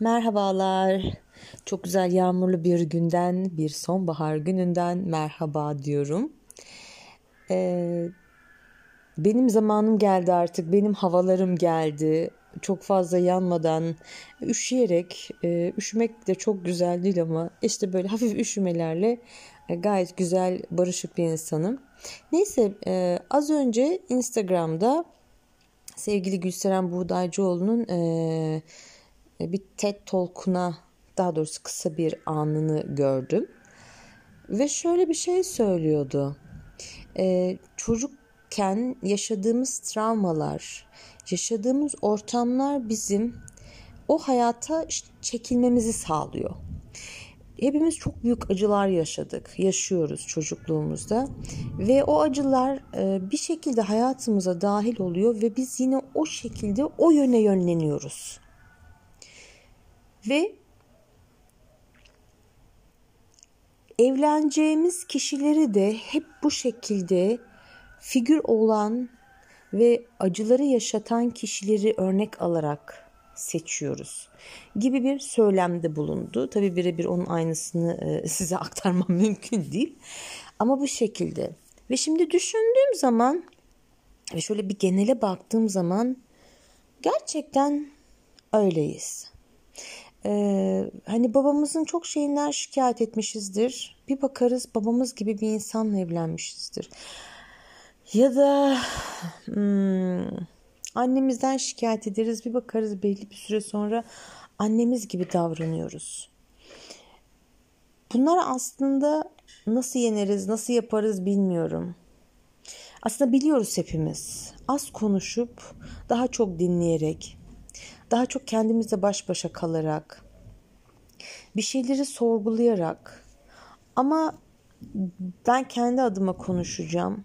Merhabalar. Çok güzel yağmurlu bir günden, bir sonbahar gününden merhaba diyorum. Ee, benim zamanım geldi artık, benim havalarım geldi. Çok fazla yanmadan, üşüyerek, e, üşümek de çok güzel değil ama işte böyle hafif üşümelerle e, gayet güzel, barışık bir insanım. Neyse e, az önce Instagram'da sevgili Gülseren Buğdaycıoğlu'nun... E, bir TED Talk'una daha doğrusu kısa bir anını gördüm. Ve şöyle bir şey söylüyordu. Ee, çocukken yaşadığımız travmalar, yaşadığımız ortamlar bizim o hayata çekilmemizi sağlıyor. Hepimiz çok büyük acılar yaşadık, yaşıyoruz çocukluğumuzda ve o acılar e, bir şekilde hayatımıza dahil oluyor ve biz yine o şekilde o yöne yönleniyoruz. Ve evleneceğimiz kişileri de hep bu şekilde figür olan ve acıları yaşatan kişileri örnek alarak seçiyoruz gibi bir söylemde bulundu. Tabi birebir onun aynısını e, size aktarmam mümkün değil. Ama bu şekilde. Ve şimdi düşündüğüm zaman ve şöyle bir genele baktığım zaman gerçekten öyleyiz. Ee, hani babamızın çok şeyinden şikayet etmişizdir. Bir bakarız babamız gibi bir insanla evlenmişizdir. Ya da hmm, annemizden şikayet ederiz. Bir bakarız belli bir süre sonra annemiz gibi davranıyoruz. Bunlar aslında nasıl yeneriz, nasıl yaparız bilmiyorum. Aslında biliyoruz hepimiz. Az konuşup daha çok dinleyerek daha çok kendimizle baş başa kalarak, bir şeyleri sorgulayarak ama ben kendi adıma konuşacağım.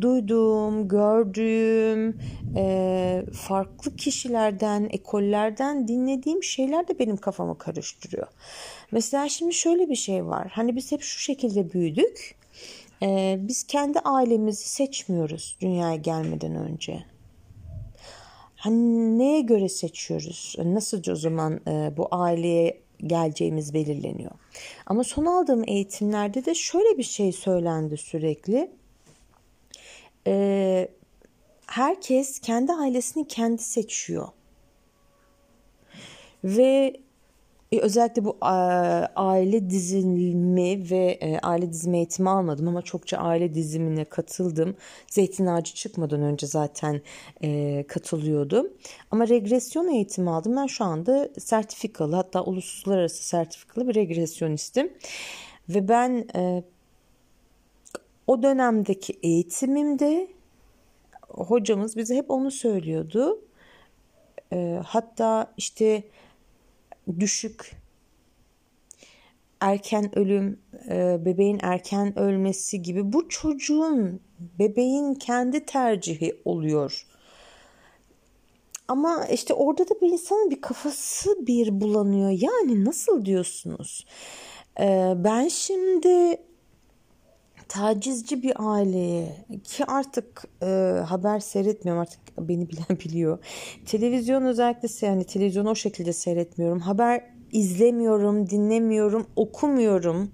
Duyduğum, gördüğüm, e, farklı kişilerden, ekollerden dinlediğim şeyler de benim kafamı karıştırıyor. Mesela şimdi şöyle bir şey var. Hani biz hep şu şekilde büyüdük. E, biz kendi ailemizi seçmiyoruz dünyaya gelmeden önce. Hani neye göre seçiyoruz? Nasıl o zaman e, bu aileye geleceğimiz belirleniyor. Ama son aldığım eğitimlerde de şöyle bir şey söylendi sürekli. E, herkes kendi ailesini kendi seçiyor. Ve e, özellikle bu aile dizilimi ve e, aile dizimi eğitimi almadım ama çokça aile dizimine katıldım. Zeytin ağacı çıkmadan önce zaten e, katılıyordum. Ama regresyon eğitimi aldım. Ben şu anda sertifikalı hatta uluslararası sertifikalı bir regresyonistim. Ve ben o dönemdeki eğitimimde hocamız bize hep onu söylüyordu. Hatta işte düşük, erken ölüm, e, bebeğin erken ölmesi gibi bu çocuğun, bebeğin kendi tercihi oluyor. Ama işte orada da bir insanın bir kafası bir bulanıyor. Yani nasıl diyorsunuz? E, ben şimdi tacizci bir aileye ki artık e, haber seyretmiyorum artık beni bilen biliyor. Televizyon özellikle yani televizyonu o şekilde seyretmiyorum. Haber izlemiyorum, dinlemiyorum, okumuyorum.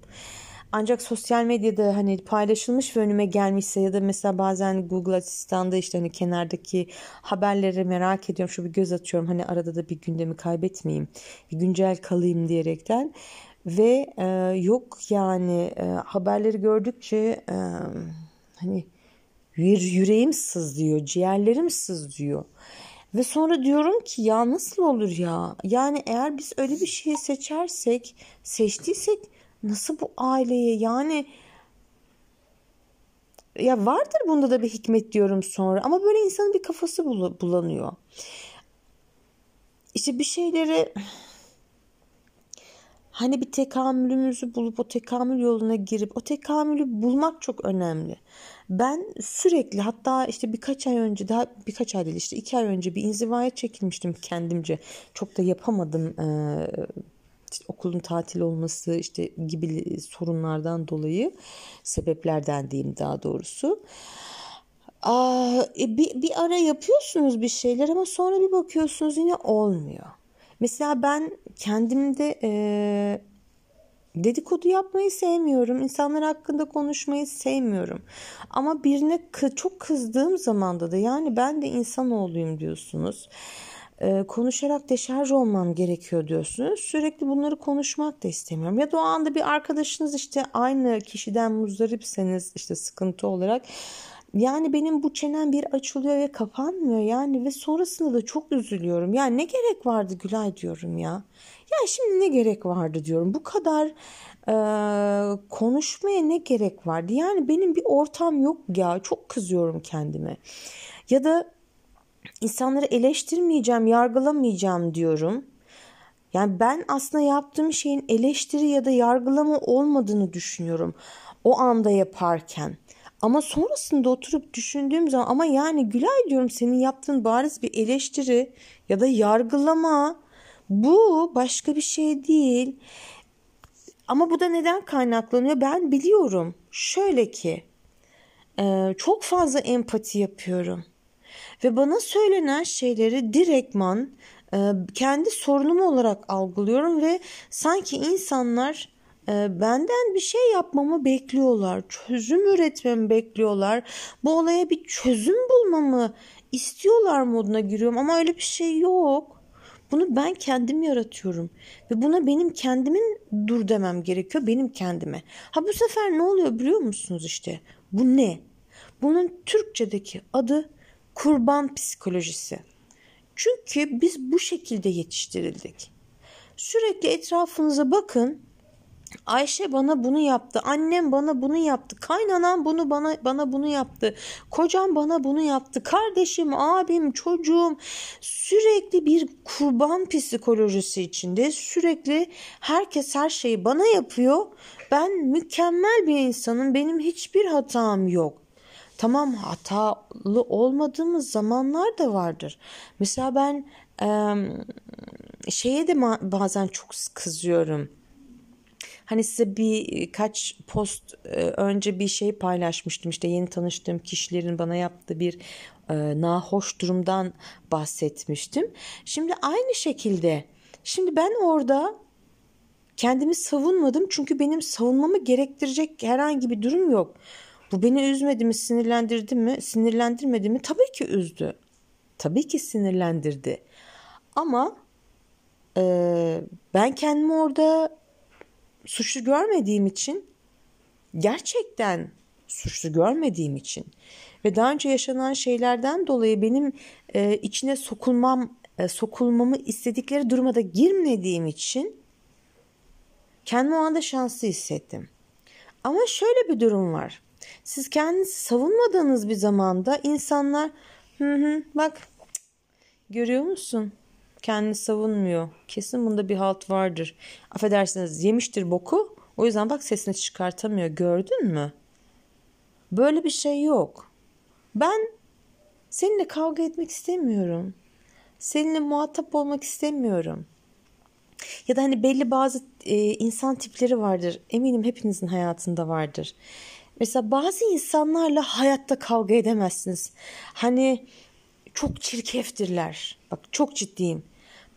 Ancak sosyal medyada hani paylaşılmış ve önüme gelmişse ya da mesela bazen Google Asistan'da işte hani kenardaki haberleri merak ediyorum. Şu bir göz atıyorum hani arada da bir gündemi kaybetmeyeyim. Bir güncel kalayım diyerekten. Ve e, yok yani e, haberleri gördükçe e, hani yüreğim sızlıyor, ciğerlerim sızlıyor. Ve sonra diyorum ki ya nasıl olur ya? Yani eğer biz öyle bir şeyi seçersek, seçtiysek nasıl bu aileye yani ya vardır bunda da bir hikmet diyorum sonra ama böyle insanın bir kafası bulanıyor. İşte bir şeyleri Hani bir tekamülümüzü bulup o tekamül yoluna girip o tekamülü bulmak çok önemli. Ben sürekli hatta işte birkaç ay önce daha birkaç ay değil işte iki ay önce bir inzivaya çekilmiştim kendimce. Çok da yapamadım ee, işte okulun tatil olması işte gibi sorunlardan dolayı sebeplerden diyeyim daha doğrusu. Aa, e, bir, bir ara yapıyorsunuz bir şeyler ama sonra bir bakıyorsunuz yine olmuyor. Mesela ben kendimde e, dedikodu yapmayı sevmiyorum. İnsanlar hakkında konuşmayı sevmiyorum. Ama birine çok kızdığım zamanda da yani ben de insanoğluyum diyorsunuz. Ee, konuşarak deşarj olmam gerekiyor diyorsunuz. Sürekli bunları konuşmak da istemiyorum. Ya da o anda bir arkadaşınız işte aynı kişiden muzdaripseniz işte sıkıntı olarak yani benim bu çenem bir açılıyor ve kapanmıyor yani ve sonrasında da çok üzülüyorum. Yani ne gerek vardı Gülay diyorum ya. Ya şimdi ne gerek vardı diyorum. Bu kadar e, konuşmaya ne gerek vardı? Yani benim bir ortam yok ya. Çok kızıyorum kendime. Ya da insanları eleştirmeyeceğim, yargılamayacağım diyorum. Yani ben aslında yaptığım şeyin eleştiri ya da yargılama olmadığını düşünüyorum. O anda yaparken. Ama sonrasında oturup düşündüğüm zaman ama yani Gülay diyorum senin yaptığın bariz bir eleştiri ya da yargılama. Bu başka bir şey değil. Ama bu da neden kaynaklanıyor? Ben biliyorum. Şöyle ki çok fazla empati yapıyorum. Ve bana söylenen şeyleri direktman kendi sorunum olarak algılıyorum ve sanki insanlar benden bir şey yapmamı bekliyorlar. Çözüm üretmemi bekliyorlar. Bu olaya bir çözüm bulmamı istiyorlar moduna giriyorum ama öyle bir şey yok. Bunu ben kendim yaratıyorum ve buna benim kendimin dur demem gerekiyor benim kendime. Ha bu sefer ne oluyor biliyor musunuz işte? Bu ne? Bunun Türkçedeki adı kurban psikolojisi. Çünkü biz bu şekilde yetiştirildik. Sürekli etrafınıza bakın Ayşe bana bunu yaptı. Annem bana bunu yaptı. Kaynanam bunu bana bana bunu yaptı. Kocam bana bunu yaptı. Kardeşim, abim, çocuğum sürekli bir kurban psikolojisi içinde. Sürekli herkes her şeyi bana yapıyor. Ben mükemmel bir insanım. Benim hiçbir hatam yok. Tamam hatalı olmadığımız zamanlar da vardır. Mesela ben e, şeye de bazen çok kızıyorum Hani size birkaç post e, önce bir şey paylaşmıştım. İşte yeni tanıştığım kişilerin bana yaptığı bir e, nahoş durumdan bahsetmiştim. Şimdi aynı şekilde şimdi ben orada kendimi savunmadım çünkü benim savunmamı gerektirecek herhangi bir durum yok. Bu beni üzmedi mi, sinirlendirdi mi, sinirlendirmedi mi? Tabii ki üzdü. Tabii ki sinirlendirdi. Ama e, ben kendimi orada suçlu görmediğim için gerçekten suçlu görmediğim için ve daha önce yaşanan şeylerden dolayı benim e, içine sokulmam e, sokulmamı istedikleri duruma da girmediğim için kendimi o anda şanslı hissettim. Ama şöyle bir durum var. Siz kendinizi savunmadığınız bir zamanda insanlar hı hı bak görüyor musun? Kendini savunmuyor. Kesin bunda bir halt vardır. Affedersiniz yemiştir boku. O yüzden bak sesini çıkartamıyor. Gördün mü? Böyle bir şey yok. Ben seninle kavga etmek istemiyorum. Seninle muhatap olmak istemiyorum. Ya da hani belli bazı e, insan tipleri vardır. Eminim hepinizin hayatında vardır. Mesela bazı insanlarla hayatta kavga edemezsiniz. Hani çok çirkeftirler. Bak çok ciddiyim.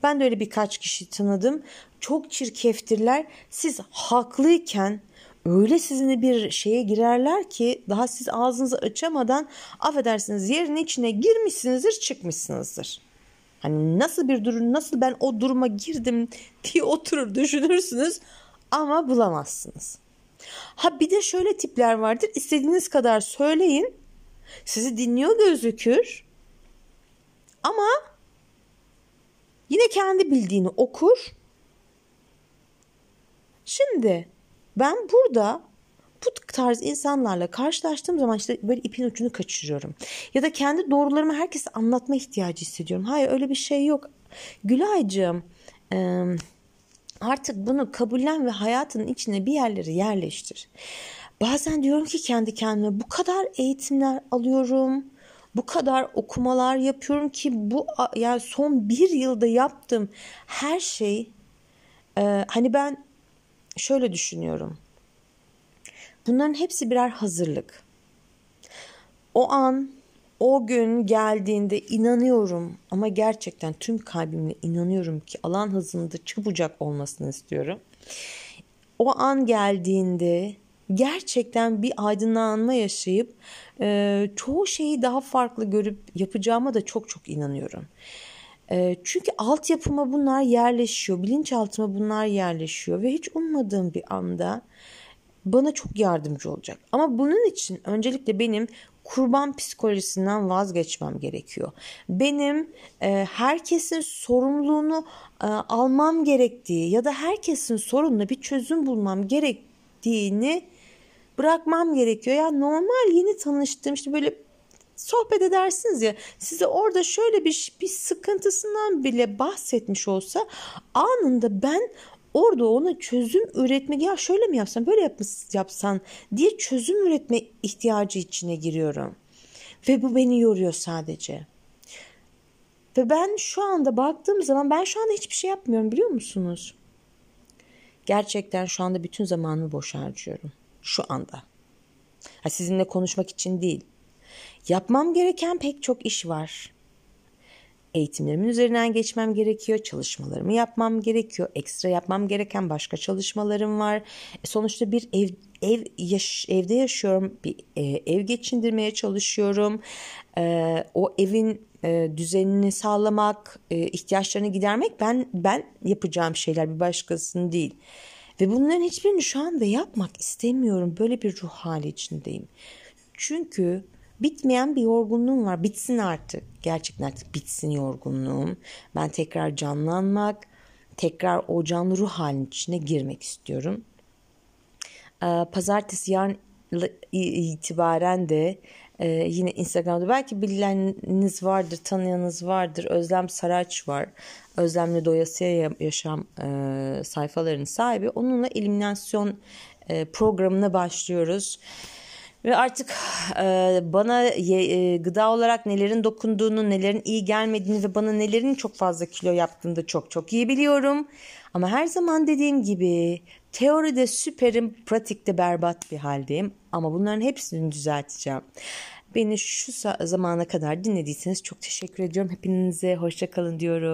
Ben de öyle birkaç kişi tanıdım. Çok çirkeftirler. Siz haklıyken öyle sizinle bir şeye girerler ki daha siz ağzınızı açamadan affedersiniz yerin içine girmişsinizdir çıkmışsınızdır. Hani nasıl bir durum nasıl ben o duruma girdim diye oturur düşünürsünüz ama bulamazsınız. Ha bir de şöyle tipler vardır istediğiniz kadar söyleyin sizi dinliyor gözükür ama Yine kendi bildiğini okur. Şimdi ben burada bu tarz insanlarla karşılaştığım zaman işte böyle ipin ucunu kaçırıyorum. Ya da kendi doğrularımı herkese anlatma ihtiyacı hissediyorum. Hayır öyle bir şey yok. Gülaycığım artık bunu kabullen ve hayatının içine bir yerleri yerleştir. Bazen diyorum ki kendi kendime bu kadar eğitimler alıyorum bu kadar okumalar yapıyorum ki bu yani son bir yılda yaptığım her şey e, hani ben şöyle düşünüyorum. Bunların hepsi birer hazırlık. O an o gün geldiğinde inanıyorum ama gerçekten tüm kalbimle inanıyorum ki alan hızında çabucak olmasını istiyorum. O an geldiğinde gerçekten bir aydınlanma yaşayıp e, çoğu şeyi daha farklı görüp yapacağıma da çok çok inanıyorum. E, çünkü altyapıma bunlar yerleşiyor, bilinçaltıma bunlar yerleşiyor ve hiç ummadığım bir anda bana çok yardımcı olacak. Ama bunun için öncelikle benim kurban psikolojisinden vazgeçmem gerekiyor. Benim e, herkesin sorumluluğunu e, almam gerektiği ya da herkesin sorununa bir çözüm bulmam gerektiğini bırakmam gerekiyor. Ya normal yeni tanıştığım işte böyle sohbet edersiniz ya size orada şöyle bir bir sıkıntısından bile bahsetmiş olsa anında ben orada ona çözüm üretmek ya şöyle mi yapsan böyle yapsan diye çözüm üretme ihtiyacı içine giriyorum. Ve bu beni yoruyor sadece. Ve ben şu anda baktığım zaman ben şu anda hiçbir şey yapmıyorum biliyor musunuz? Gerçekten şu anda bütün zamanımı boş harcıyorum. Şu anda. Ha, sizinle konuşmak için değil. Yapmam gereken pek çok iş var eğitimlerimin üzerinden geçmem gerekiyor, çalışmalarımı yapmam gerekiyor, ekstra yapmam gereken başka çalışmalarım var. E, sonuçta bir ev ev yaş, evde yaşıyorum, bir e, ev geçindirmeye çalışıyorum. E, o evin e, düzenini sağlamak, e, ihtiyaçlarını gidermek ben ben yapacağım şeyler bir başkasının değil. Ve bunların hiçbirini şu anda yapmak istemiyorum. Böyle bir ruh hali içindeyim. Çünkü bitmeyen bir yorgunluğum var. Bitsin artık. Gerçekten artık bitsin yorgunluğum. Ben tekrar canlanmak, tekrar o canlı ruh halinin içine girmek istiyorum. Ee, pazartesi yarın itibaren de e, yine Instagram'da belki bileniniz vardır, tanıyanınız vardır. Özlem Saraç var. Özlemle Doyasıya Yaşam e, sayfalarının sahibi. Onunla eliminasyon e, programına başlıyoruz. Ve artık e, bana ye, e, gıda olarak nelerin dokunduğunu, nelerin iyi gelmediğini ve bana nelerin çok fazla kilo yaptığını da çok çok iyi biliyorum. Ama her zaman dediğim gibi teoride süperim, pratikte berbat bir haldeyim. Ama bunların hepsini düzelteceğim. Beni şu zamana kadar dinlediyseniz çok teşekkür ediyorum. Hepinize hoşçakalın diyorum.